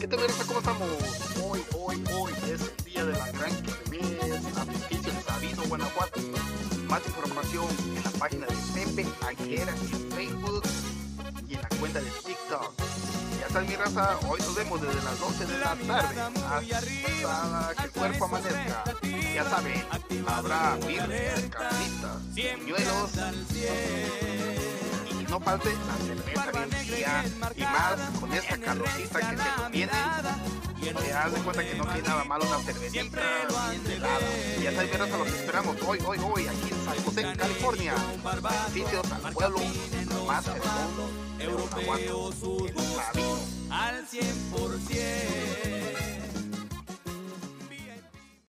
¿Qué te verás? ¿Cómo estamos? Hoy, hoy, hoy es el día de la gran kermés, Aplicación de Sabino, Guanajuato. Más información en la página de Pepe Aguera en Facebook y en la cuenta de TikTok. Ya sabes mi raza, hoy nos vemos desde las 12 de la tarde hasta que el cuerpo amanezca. Ya saben, habrá birrias, carnitas, buñuelos no falte la cerveza bien fría y más con esta calorcita que se nos viene. Te das de cuenta que no tiene nada malo una cervecita bien helada. Ya sabes, raza, los esperamos hoy, hoy, hoy, aquí en San José, California. Sitio al pueblo más hermoso de Guanajuato,